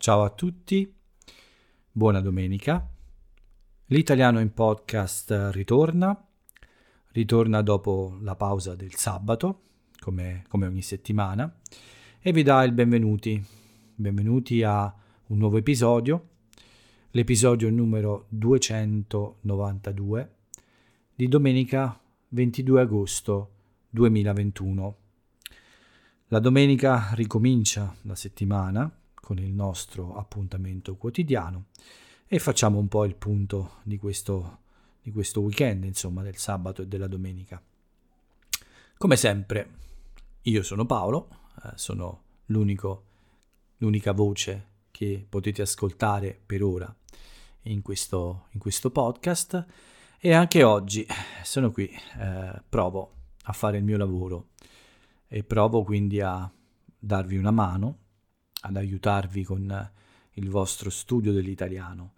Ciao a tutti, buona domenica. L'italiano in podcast ritorna, ritorna dopo la pausa del sabato, come, come ogni settimana, e vi dà il benvenuti. Benvenuti a un nuovo episodio, l'episodio numero 292 di domenica 22 agosto 2021. La domenica ricomincia la settimana con il nostro appuntamento quotidiano e facciamo un po' il punto di questo, di questo weekend, insomma, del sabato e della domenica. Come sempre, io sono Paolo, eh, sono l'unica voce che potete ascoltare per ora in questo, in questo podcast e anche oggi sono qui, eh, provo a fare il mio lavoro e provo quindi a darvi una mano ad aiutarvi con il vostro studio dell'italiano.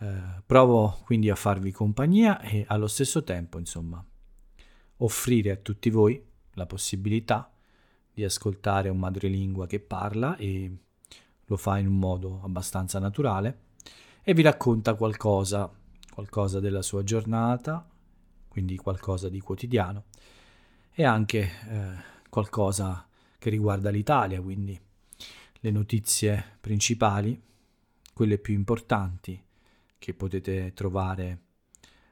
Eh, provo quindi a farvi compagnia e allo stesso tempo, insomma, offrire a tutti voi la possibilità di ascoltare un madrelingua che parla e lo fa in un modo abbastanza naturale e vi racconta qualcosa, qualcosa della sua giornata, quindi qualcosa di quotidiano e anche eh, qualcosa che riguarda l'Italia, quindi le notizie principali, quelle più importanti che potete trovare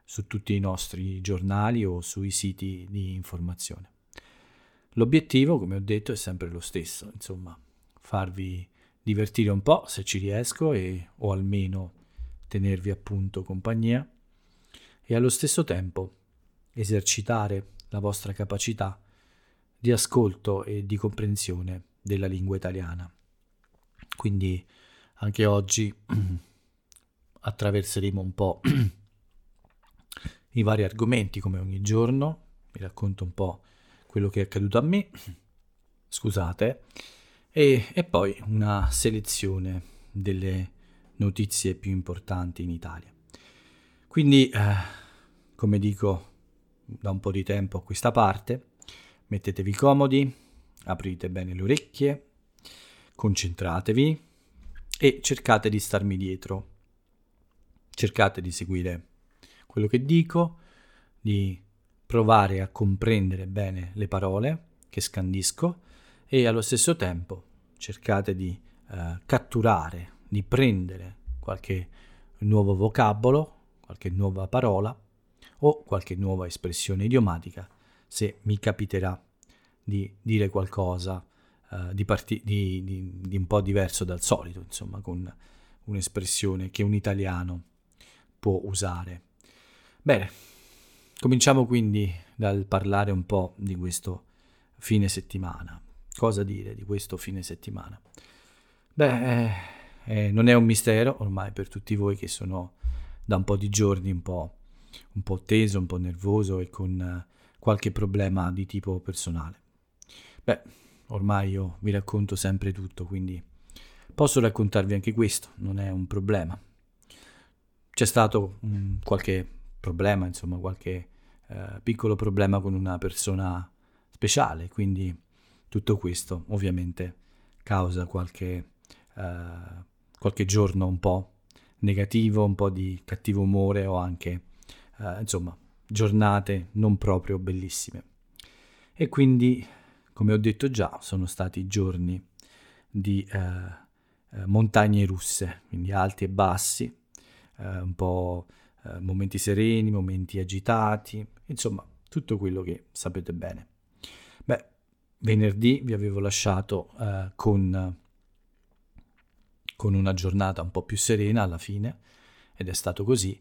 su tutti i nostri giornali o sui siti di informazione. L'obiettivo, come ho detto, è sempre lo stesso, insomma, farvi divertire un po' se ci riesco e, o almeno tenervi appunto compagnia e allo stesso tempo esercitare la vostra capacità di ascolto e di comprensione della lingua italiana. Quindi anche oggi attraverseremo un po' i vari argomenti come ogni giorno, vi racconto un po' quello che è accaduto a me, scusate, e, e poi una selezione delle notizie più importanti in Italia. Quindi, eh, come dico da un po' di tempo a questa parte, mettetevi comodi, aprite bene le orecchie, concentratevi e cercate di starmi dietro. Cercate di seguire quello che dico, di provare a comprendere bene le parole che scandisco e allo stesso tempo cercate di eh, catturare, di prendere qualche nuovo vocabolo, qualche nuova parola o qualche nuova espressione idiomatica se mi capiterà di dire qualcosa uh, di, parti- di, di, di, un po' diverso dal solito, insomma, con un'espressione che un italiano può usare. Bene, cominciamo quindi dal parlare un po' di questo fine settimana. Cosa dire di questo fine settimana? Beh, eh, eh, non è un mistero ormai per tutti voi che sono da un po' di giorni un po', un po teso, un po' nervoso e con eh, qualche problema di tipo personale. Beh, ormai io vi racconto sempre tutto, quindi posso raccontarvi anche questo, non è un problema. C'è stato um, qualche problema, insomma, qualche uh, piccolo problema con una persona speciale, quindi tutto questo ovviamente causa qualche, uh, qualche giorno un po' negativo, un po' di cattivo umore o anche, uh, insomma, giornate non proprio bellissime. E quindi come ho detto già, sono stati giorni di eh, eh, montagne russe, quindi alti e bassi, eh, un po' eh, momenti sereni, momenti agitati, insomma, tutto quello che sapete bene. Beh, venerdì vi avevo lasciato eh, con, con una giornata un po' più serena alla fine, ed è stato così.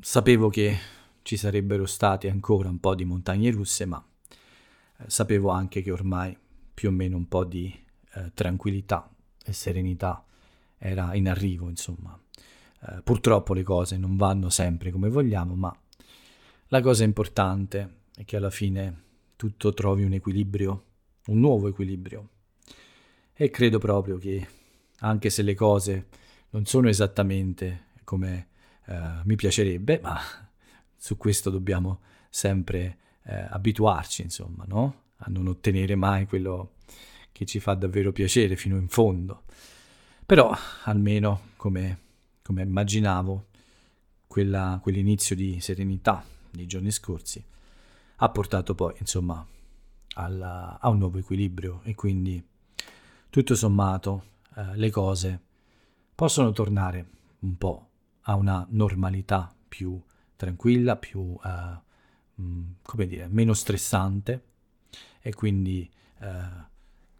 Sapevo che ci sarebbero state ancora un po' di montagne russe, ma sapevo anche che ormai più o meno un po' di eh, tranquillità e serenità era in arrivo, insomma. Eh, purtroppo le cose non vanno sempre come vogliamo, ma la cosa importante è che alla fine tutto trovi un equilibrio, un nuovo equilibrio. E credo proprio che anche se le cose non sono esattamente come eh, mi piacerebbe, ma su questo dobbiamo sempre eh, abituarci, insomma, no? A non ottenere mai quello che ci fa davvero piacere fino in fondo. Però almeno come, come immaginavo, quella, quell'inizio di serenità dei giorni scorsi ha portato poi insomma alla, a un nuovo equilibrio e quindi tutto sommato eh, le cose possono tornare un po' a una normalità più tranquilla, più eh, mh, come dire, meno stressante e quindi eh,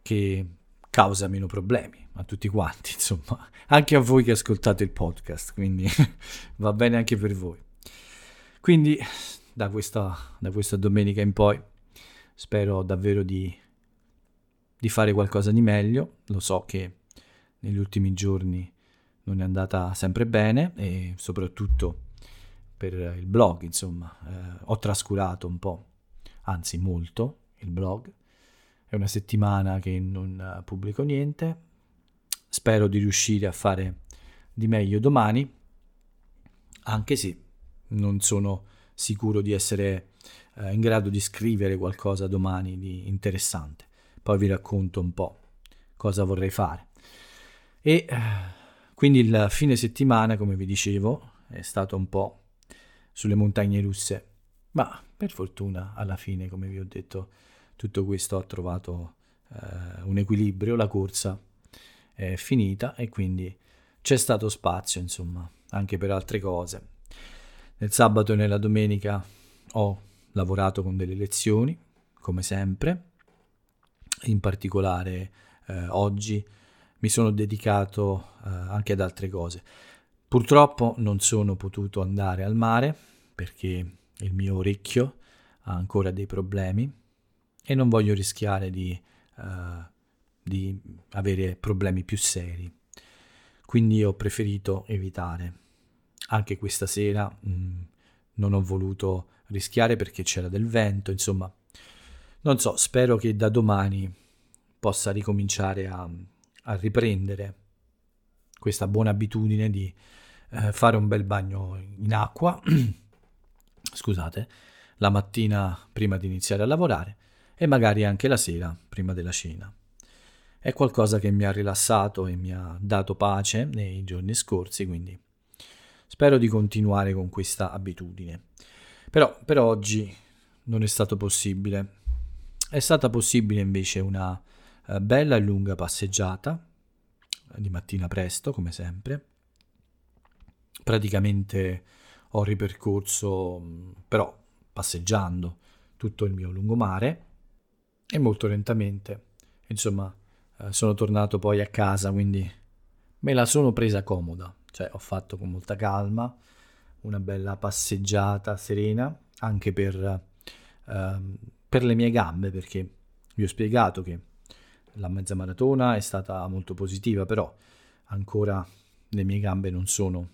che causa meno problemi a tutti quanti, insomma, anche a voi che ascoltate il podcast, quindi va bene anche per voi. Quindi da questa, da questa domenica in poi spero davvero di, di fare qualcosa di meglio, lo so che negli ultimi giorni non è andata sempre bene e soprattutto per il blog, insomma, eh, ho trascurato un po', anzi molto, il blog è una settimana che non pubblico niente. Spero di riuscire a fare di meglio domani, anche se non sono sicuro di essere eh, in grado di scrivere qualcosa domani di interessante. Poi vi racconto un po' cosa vorrei fare. E eh, quindi il fine settimana, come vi dicevo, è stato un po' sulle montagne russe, ma per fortuna alla fine, come vi ho detto, tutto questo ha trovato eh, un equilibrio, la corsa è finita e quindi c'è stato spazio, insomma, anche per altre cose. Nel sabato e nella domenica ho lavorato con delle lezioni, come sempre, in particolare eh, oggi mi sono dedicato eh, anche ad altre cose. Purtroppo non sono potuto andare al mare perché il mio orecchio ha ancora dei problemi e non voglio rischiare di, uh, di avere problemi più seri. Quindi ho preferito evitare. Anche questa sera mh, mm, non ho voluto rischiare perché c'era del vento, insomma, non so, spero che da domani possa ricominciare a, a riprendere questa buona abitudine di eh, fare un bel bagno in acqua, scusate, la mattina prima di iniziare a lavorare e magari anche la sera prima della cena. È qualcosa che mi ha rilassato e mi ha dato pace nei giorni scorsi, quindi spero di continuare con questa abitudine. Però per oggi non è stato possibile. È stata possibile invece una uh, bella e lunga passeggiata di mattina presto, come sempre. Praticamente ho ripercorso, però passeggiando, tutto il mio lungomare e molto lentamente. Insomma, eh, sono tornato poi a casa, quindi me la sono presa comoda, cioè ho fatto con molta calma una bella passeggiata serena, anche per, eh, per le mie gambe, perché vi ho spiegato che la mezza maratona è stata molto positiva, però ancora le mie gambe non sono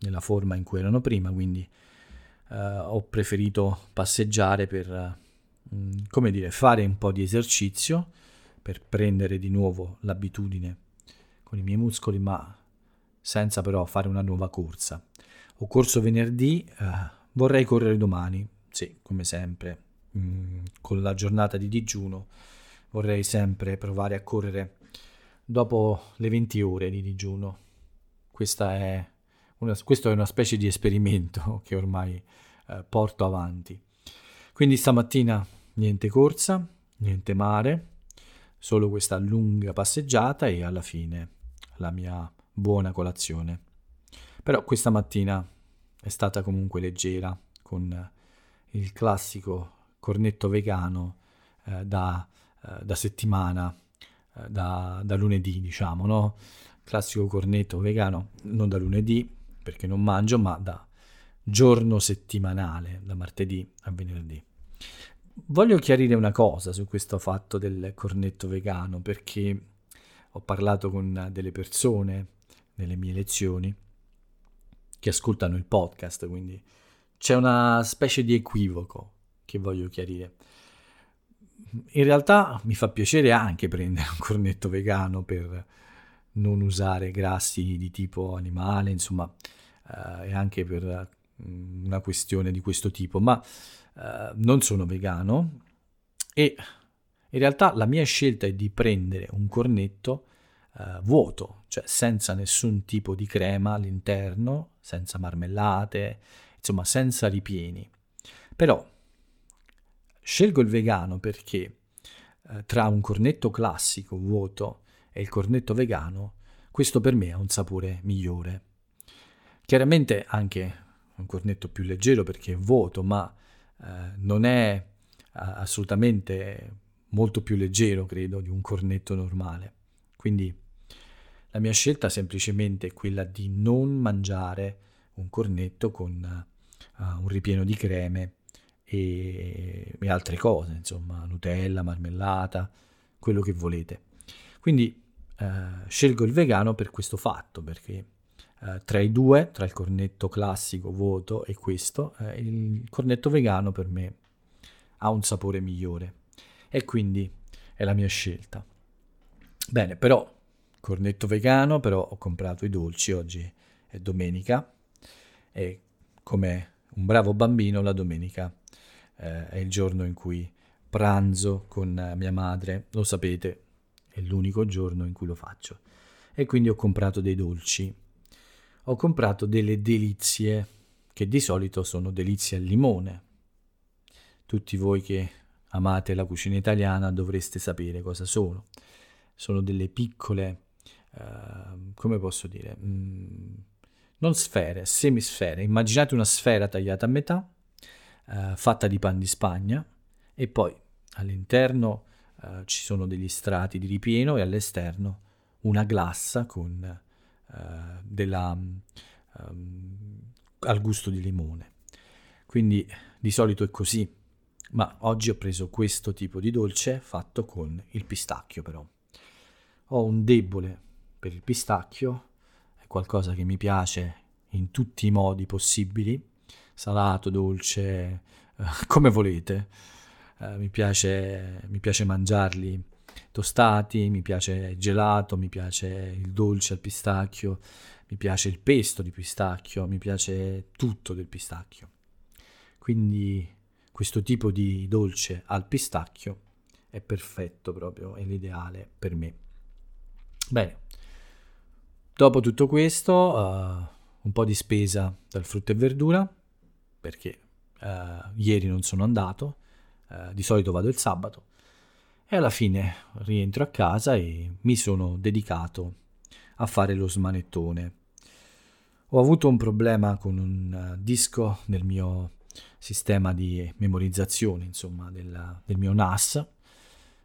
nella forma in cui erano prima, quindi eh, ho preferito passeggiare per Mm, come dire, fare un po' di esercizio per prendere di nuovo l'abitudine con i miei muscoli, ma senza però fare una nuova corsa. Ho corso venerdì, eh, vorrei correre domani, sì, come sempre, mh, mm, con la giornata di digiuno vorrei sempre provare a correre dopo le 20 ore di digiuno. Questa è una, questo è una specie di esperimento che ormai eh, porto avanti. Quindi stamattina Niente corsa, niente mare, solo questa lunga passeggiata e alla fine la mia buona colazione. Però questa mattina è stata comunque leggera con il classico cornetto vegano eh, da, eh, da, settimana, eh, da, da, lunedì diciamo, no? Classico cornetto vegano non da lunedì perché non mangio, ma da giorno settimanale, da martedì a venerdì. Voglio chiarire una cosa su questo fatto del cornetto vegano, perché ho parlato con delle persone nelle mie lezioni che ascoltano il podcast, quindi c'è una specie di equivoco che voglio chiarire. In realtà mi fa piacere anche prendere un cornetto vegano per non usare grassi di tipo animale, insomma, eh, e anche per mm, una questione di questo tipo, ma eh, non sono vegano e in realtà la mia scelta è di prendere un cornetto uh, vuoto, cioè senza nessun tipo di crema all'interno, senza marmellate, insomma senza ripieni. Però scelgo il vegano perché uh, tra un cornetto classico vuoto e il cornetto vegano, questo per me ha un sapore migliore. Chiaramente anche un cornetto più leggero perché è vuoto, ma uh, non è assolutamente molto più leggero, credo, di un cornetto normale. Quindi la mia scelta semplicemente è quella di non mangiare un cornetto con uh, un ripieno di creme e, e, altre cose, insomma, Nutella, marmellata, quello che volete. Quindi uh, scelgo il vegano per questo fatto, perché uh, tra i due, tra il cornetto classico vuoto e questo, il cornetto vegano per me ha un sapore migliore e quindi è la mia scelta. Bene, però cornetto vegano, però ho comprato i dolci, oggi è domenica e come un bravo bambino la domenica eh, è il giorno in cui pranzo con mia madre, lo sapete, è l'unico giorno in cui lo faccio. E quindi ho comprato dei dolci. Ho comprato delle delizie che di solito sono delizie al limone. Tutti voi che amate la cucina italiana dovreste sapere cosa sono. Sono delle piccole Ehm, come posso dire, mm, non sfere, semisfere. Immaginate una sfera tagliata a metà, uh, fatta di pan di Spagna e poi all'interno uh, ci sono degli strati di ripieno e all'esterno una glassa con della, um, al gusto di limone. Quindi di solito è così, ma oggi ho preso questo tipo di dolce fatto con il pistacchio però. Ho un debole per il pistacchio, è qualcosa che mi piace in tutti i modi possibili, salato, dolce, eh, come volete. Eh, mi, piace, mi piace mangiarli tostati, mi piace gelato, mi piace il dolce al pistacchio, mi piace il pesto di pistacchio, mi piace tutto del pistacchio. Quindi questo tipo di dolce al pistacchio è perfetto proprio, è l'ideale per me. Bene, Dopo tutto questo, uh, un po' di spesa dal frutto e verdura, perché uh, ieri non sono andato, uh, di solito vado il sabato, e alla fine rientro a casa e mi sono dedicato a fare lo smanettone. Ho avuto un problema con un disco nel mio sistema di memorizzazione, insomma, del, del mio NAS,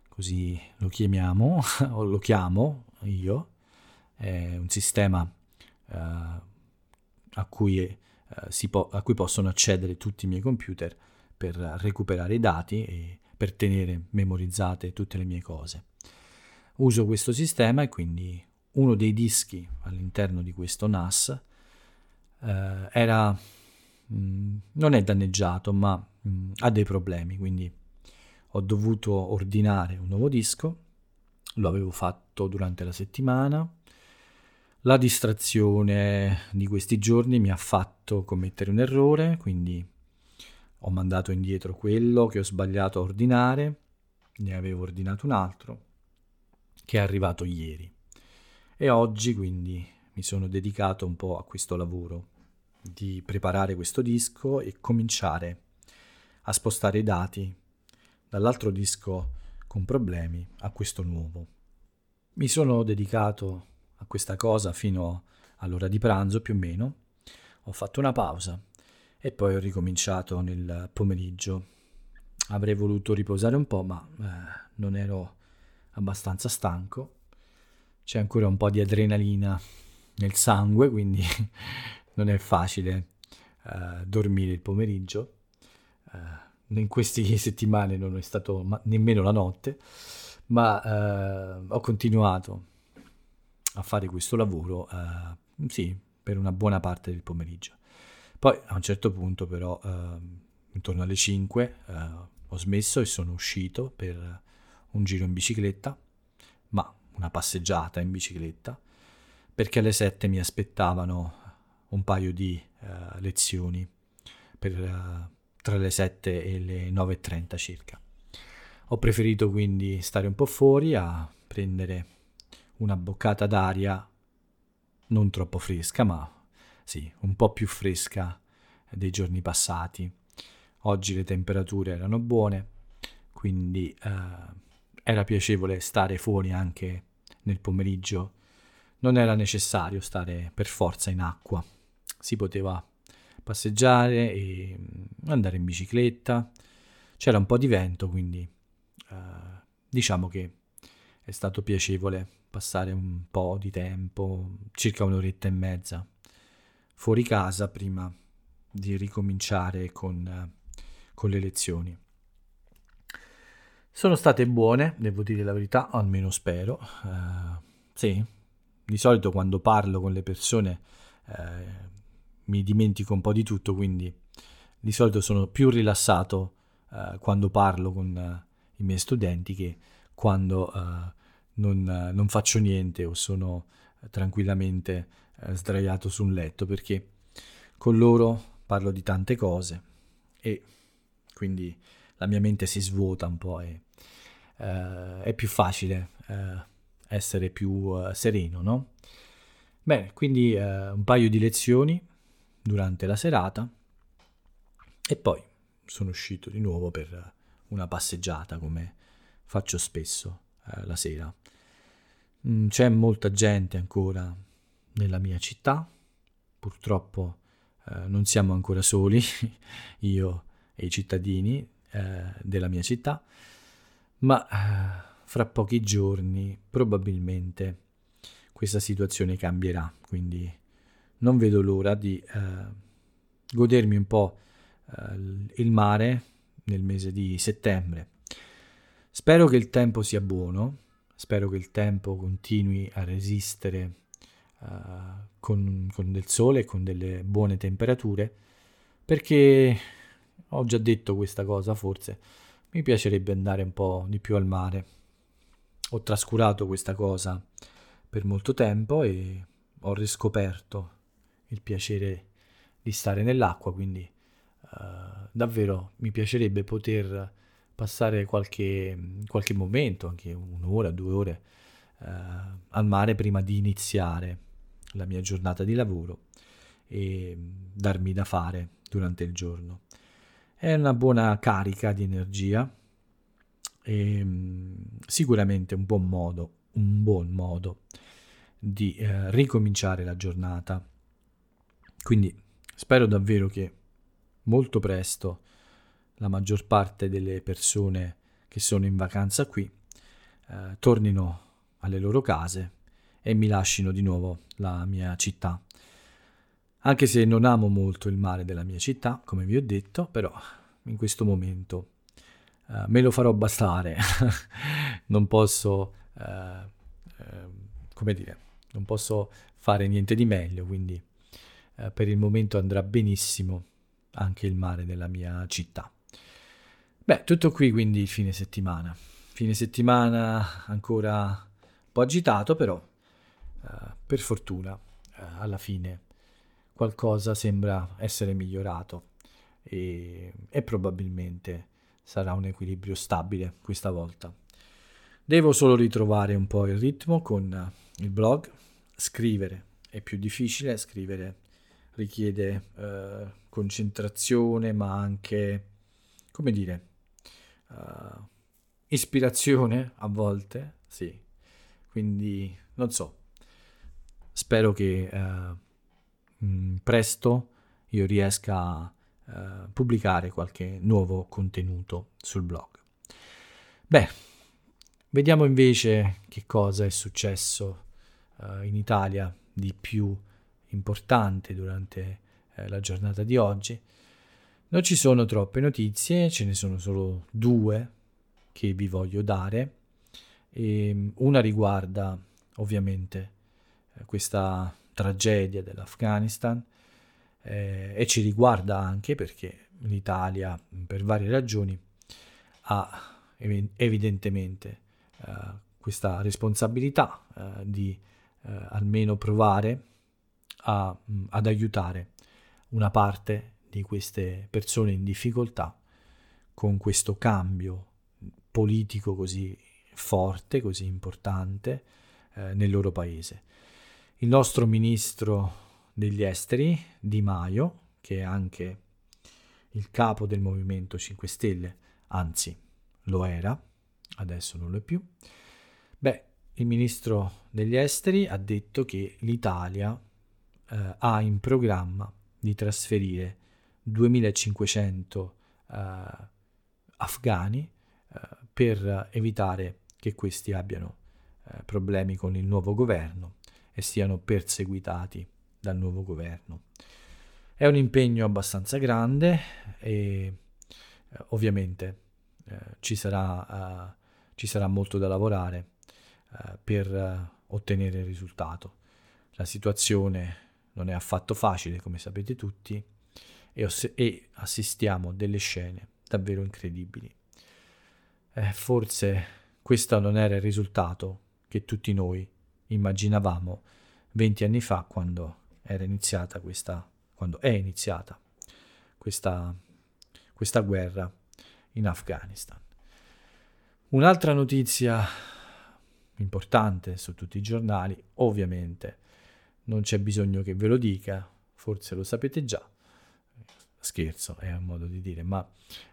così lo chiamiamo, o lo chiamo io, è un sistema uh, a, cui, po- a, cui, possono accedere tutti i miei computer per recuperare i dati e per tenere memorizzate tutte le mie cose. Uso questo sistema e quindi uno dei dischi all'interno di questo NAS uh, era, mh, mm, non è danneggiato ma mh, mm, ha dei problemi, quindi ho dovuto ordinare un nuovo disco, lo avevo fatto durante la settimana, la distrazione di questi giorni mi ha fatto commettere un errore, quindi ho mandato indietro quello che ho sbagliato a ordinare, ne avevo ordinato un altro che è arrivato ieri. E oggi quindi mi sono dedicato un po' a questo lavoro di preparare questo disco e cominciare a spostare i dati dall'altro disco con problemi a questo nuovo. Mi sono dedicato a questa cosa fino all'ora di pranzo più o meno. Ho fatto una pausa e poi ho ricominciato nel pomeriggio. Avrei voluto riposare un po', ma eh, non ero abbastanza stanco. C'è ancora un po' di adrenalina nel sangue, quindi non è facile eh, dormire il pomeriggio. Eh, in queste settimane non è stato ma- nemmeno la notte, ma eh, ho continuato a fare questo lavoro, eh, sì, per una buona parte del pomeriggio. Poi a un certo punto però, eh, intorno alle 5, eh, ho smesso e sono uscito per un giro in bicicletta, ma una passeggiata in bicicletta, perché alle 7 mi aspettavano un paio di uh, lezioni per, uh, tra le 7 e le 9.30 circa. Ho preferito quindi stare un po' fuori a prendere una boccata d'aria non troppo fresca, ma sì, un po' più fresca dei giorni passati. Oggi le temperature erano buone, quindi eh, era piacevole stare fuori anche nel pomeriggio. Non era necessario stare per forza in acqua, si poteva passeggiare e mm, andare in bicicletta. C'era un po' di vento, quindi eh, diciamo che è stato piacevole passare un po' di tempo, circa un'oretta e mezza, fuori casa prima di ricominciare con, con le lezioni. Sono state buone, devo dire la verità, almeno spero. Uh, sì, di solito quando parlo con le persone uh, mi dimentico un po' di tutto, quindi di solito sono più rilassato uh, quando parlo con i miei studenti che quando non, non, faccio niente o sono tranquillamente sdraiato su un letto, perché con loro parlo di tante cose e quindi la mia mente si svuota un po' e uh, è più facile uh, essere più uh, sereno, no? Bene, quindi un paio di lezioni durante la serata e poi sono uscito di nuovo per una passeggiata come faccio spesso la sera. Mm, c'è molta gente ancora nella mia città, purtroppo non siamo ancora soli, io e i cittadini eh, della mia città, ma eh, fra pochi giorni probabilmente questa situazione cambierà, quindi non vedo l'ora di eh, godermi un po' eh, il mare nel mese di settembre. Spero che il tempo sia buono, spero che il tempo continui a resistere uh, con, con, del sole e con delle buone temperature, perché ho già detto questa cosa forse, mi piacerebbe andare un po' di più al mare. Ho trascurato questa cosa per molto tempo e ho riscoperto il piacere di stare nell'acqua, quindi uh, davvero mi piacerebbe poter passare qualche, qualche momento, anche un'ora, due ore, uh, al mare prima di iniziare la mia giornata di lavoro e darmi da fare durante il giorno. È una buona carica di energia e mm, sicuramente un buon modo, un buon modo di eh, ricominciare la giornata. Quindi spero davvero che molto presto la maggior parte delle persone che sono in vacanza qui eh, tornino alle loro case e mi lascino di nuovo la mia città. Anche se non amo molto il mare della mia città, come vi ho detto, però in questo momento uh, me lo farò bastare. non posso, uh, uh, come dire, non posso fare niente di meglio, quindi per il momento andrà benissimo anche il mare della mia città. Beh, tutto qui quindi il fine settimana. Fine settimana ancora un po' agitato, però per fortuna alla fine qualcosa sembra essere migliorato e, e probabilmente sarà un equilibrio stabile questa volta. Devo solo ritrovare un po' il ritmo con il blog, scrivere è più difficile, scrivere richiede eh, concentrazione ma anche, come dire, uh, ispirazione a volte, sì, quindi non so, spero che uh, mh, presto io riesca a uh, pubblicare qualche nuovo contenuto sul blog. Beh, vediamo invece che cosa è successo in Italia di più importante durante la giornata di oggi. Non ci sono troppe notizie, ce ne sono solo due che vi voglio dare. E ehm, una riguarda ovviamente questa tragedia dell'Afghanistan eh, e ci riguarda anche perché l'Italia per varie ragioni ha evidentemente eh, questa responsabilità eh, di eh, almeno provare a, ad aiutare una parte di queste persone in difficoltà con questo cambio politico così forte, così importante eh, nel loro paese. Il nostro ministro degli esteri, Di Maio, che è anche il capo del Movimento 5 Stelle, anzi lo era, adesso non lo è più, beh, il ministro degli esteri ha detto che l'Italia eh, ha in programma di trasferire 2500 eh, afghani eh, per evitare che questi abbiano eh, problemi con il nuovo governo e siano perseguitati dal nuovo governo. È un impegno abbastanza grande e ovviamente ci, sarà, uh, ci, sarà, molto da lavorare uh, per uh, ottenere il risultato. La situazione non è affatto facile, come sapete tutti, e, oss- e assistiamo delle scene davvero incredibili. Eh, forse questo non era il risultato che tutti noi immaginavamo 20 anni fa quando era iniziata questa quando è iniziata questa, questa guerra in Afghanistan. Un'altra notizia importante su tutti i giornali, ovviamente non c'è bisogno che ve lo dica, forse lo sapete già, scherzo è un modo di dire, ma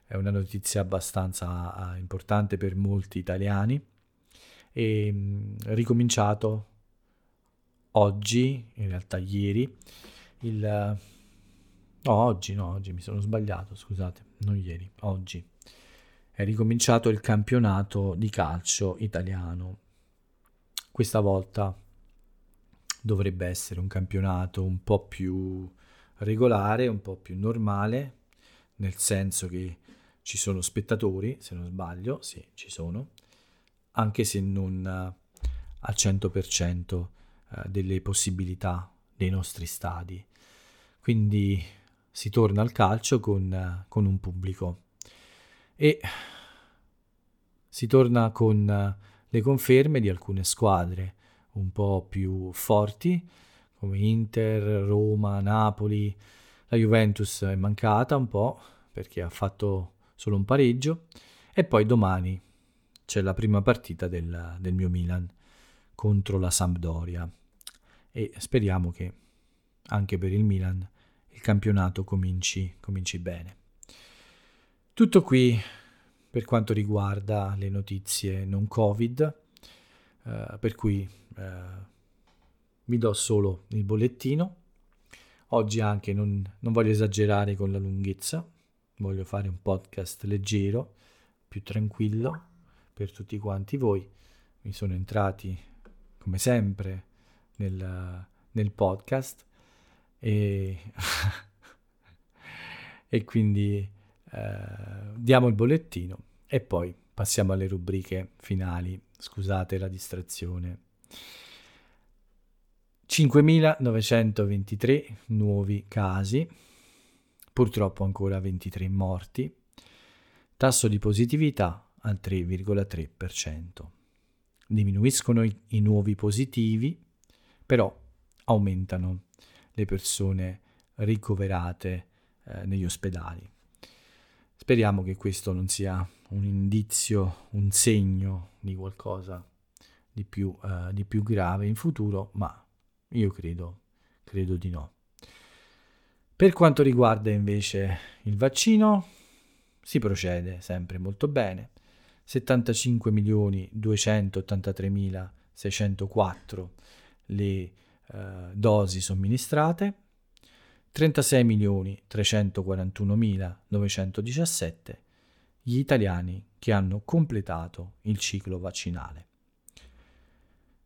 è una notizia abbastanza ah, importante per molti italiani e mm, ricominciato oggi, in realtà ieri, il No, oggi no, oggi mi sono sbagliato, scusate, non ieri, oggi. È ricominciato il campionato di calcio italiano. Questa volta dovrebbe essere un campionato un po' più regolare, un po' più normale, nel senso che ci sono spettatori, se non sbaglio, sì, ci sono, anche se non uh, al 100% uh, delle possibilità dei nostri stadi. Quindi si torna al calcio con, con un pubblico e si torna con le conferme di alcune squadre un po' più forti come Inter, Roma, Napoli. La Juventus è mancata un po' perché ha fatto solo un pareggio e poi domani c'è la prima partita del, del mio Milan contro la Sampdoria e speriamo che anche per il Milan il campionato cominci, cominci bene. Tutto qui per quanto riguarda le notizie non Covid, eh, per cui eh, vi do solo il bollettino. Oggi anche non, non voglio esagerare con la lunghezza, voglio fare un podcast leggero, più tranquillo per tutti quanti voi. Mi sono entrati, come sempre, nel, nel podcast e, e quindi eh, diamo il bollettino e poi passiamo alle rubriche finali. Scusate la distrazione. 5.923 nuovi casi, purtroppo ancora 23 morti, tasso di positività al 3,3%. Diminuiscono i, i nuovi positivi, però aumentano le persone ricoverate eh, negli ospedali. Speriamo che questo non sia un indizio, un segno di qualcosa di più, uh, di più grave in futuro, ma io credo, credo di no. Per quanto riguarda invece il vaccino, si procede sempre molto bene. 75.283.604 le eh, dosi somministrate, 36.341.917 gli italiani che hanno completato il ciclo vaccinale.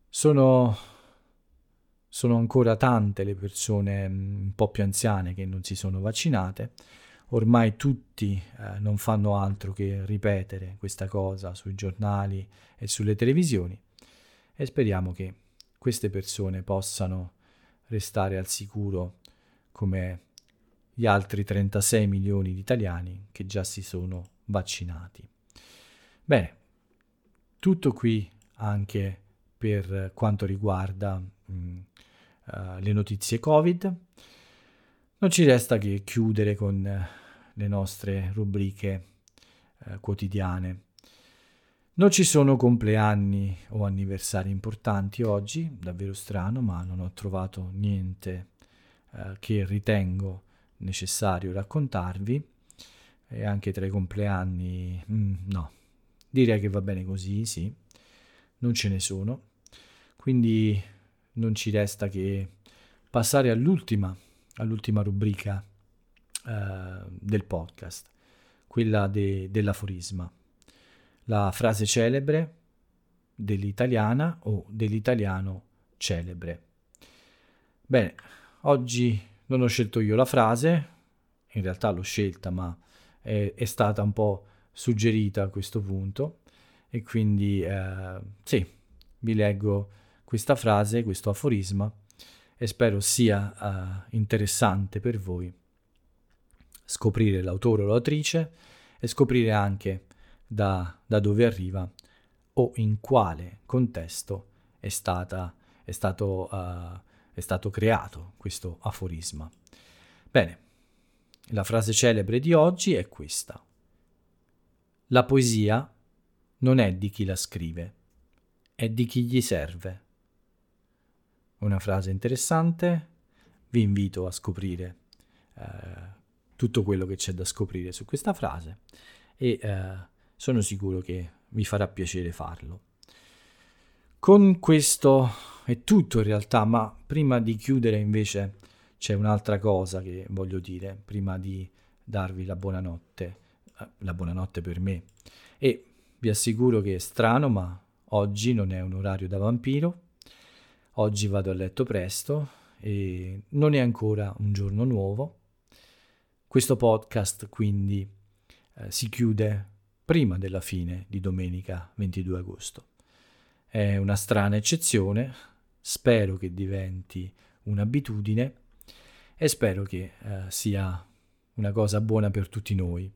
Sono, sono ancora tante le persone mm, un po' più anziane che non si sono vaccinate, ormai tutti eh, non fanno altro che ripetere questa cosa sui giornali e sulle televisioni e speriamo che queste persone possano restare al sicuro come gli altri 36 milioni di italiani che già si sono vaccinati. Bene, tutto qui anche per quanto riguarda mh, uh, le notizie Covid. Non ci resta che chiudere con uh, le nostre rubriche uh, quotidiane. Non ci sono compleanni o anniversari importanti oggi, davvero strano, ma non ho trovato niente eh, che ritengo necessario raccontarvi. E anche tra i compleanni, mm, no, direi che va bene così, sì, non ce ne sono. Quindi non ci resta che passare all'ultima, all'ultima rubrica eh, del podcast, quella de, dell'aforisma la frase celebre dell'italiana o dell'italiano celebre. Bene, oggi non ho scelto io la frase, in realtà l'ho scelta, ma è, è stata un po' suggerita a questo punto e quindi eh, sì, vi leggo questa frase, questo aforisma e spero sia eh, interessante per voi scoprire l'autore o l'autrice e scoprire anche da, da dove arriva o in quale contesto è, stata, è, stato, uh, è stato creato questo aforisma. Bene, la frase celebre di oggi è questa. La poesia non è di chi la scrive, è di chi gli serve. Una frase interessante, vi invito a scoprire eh, tutto quello che c'è da scoprire su questa frase e eh, sono sicuro che vi farà piacere farlo. Con questo è tutto in realtà, ma prima di chiudere invece c'è un'altra cosa che voglio dire, prima di darvi la buonanotte, eh, la buonanotte per me. E vi assicuro che è strano, ma oggi non è un orario da vampiro, oggi vado a letto presto e non è ancora un giorno nuovo. Questo podcast quindi eh, si chiude prima della fine di domenica 22 agosto. È una strana eccezione, spero che diventi un'abitudine e spero che eh, sia una cosa buona per tutti noi,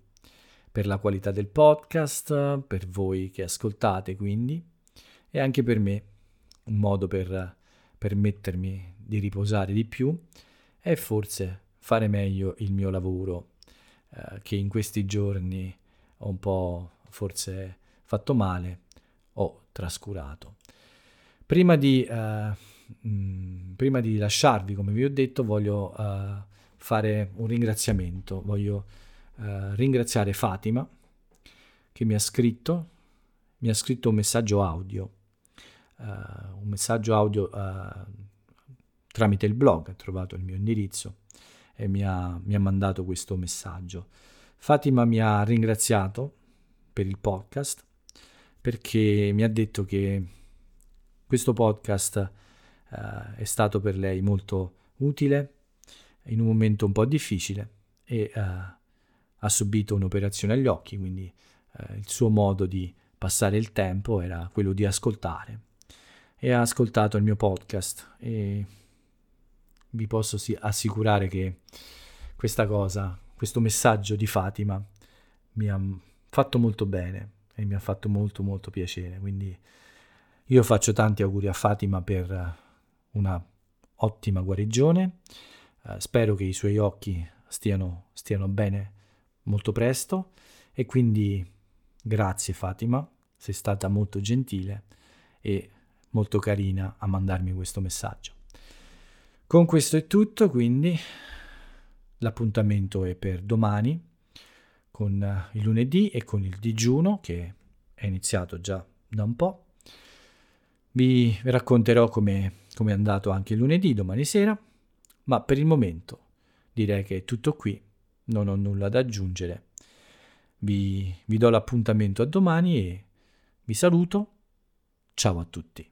per la qualità del podcast, per voi che ascoltate quindi, e anche per me, un modo per permettermi di riposare di più e forse fare meglio il mio lavoro eh, che in questi giorni ho un po' forse fatto male, ho trascurato. Prima di, uh, mh, prima di lasciarvi, come vi ho detto, voglio uh, fare un ringraziamento. Voglio uh, ringraziare Fatima che mi ha scritto, mi ha scritto un messaggio audio, un messaggio audio tramite il blog, ha trovato il mio indirizzo e mi ha, mi ha mandato questo messaggio. Fatima mi ha ringraziato per il podcast perché mi ha detto che questo podcast uh, è stato per lei molto utile in un momento un po' difficile e uh, ha subito un'operazione agli occhi, quindi uh, il suo modo di passare il tempo era quello di ascoltare e ha ascoltato il mio podcast e vi posso assicurare che questa cosa questo messaggio di Fatima mi ha fatto molto bene e mi ha fatto molto molto piacere. Quindi io faccio tanti auguri a Fatima per una ottima guarigione. Uh, spero che i suoi occhi stiano, stiano bene molto presto e quindi grazie Fatima, sei stata molto gentile e molto carina a mandarmi questo messaggio. Con questo è tutto, quindi L'appuntamento è per domani con eh, il lunedì e con il digiuno che è iniziato già da un po'. Vi racconterò come è andato anche il lunedì, domani sera, ma per il momento direi che è tutto qui, non ho nulla da aggiungere. Vi, vi do l'appuntamento a domani e vi saluto. Ciao a tutti.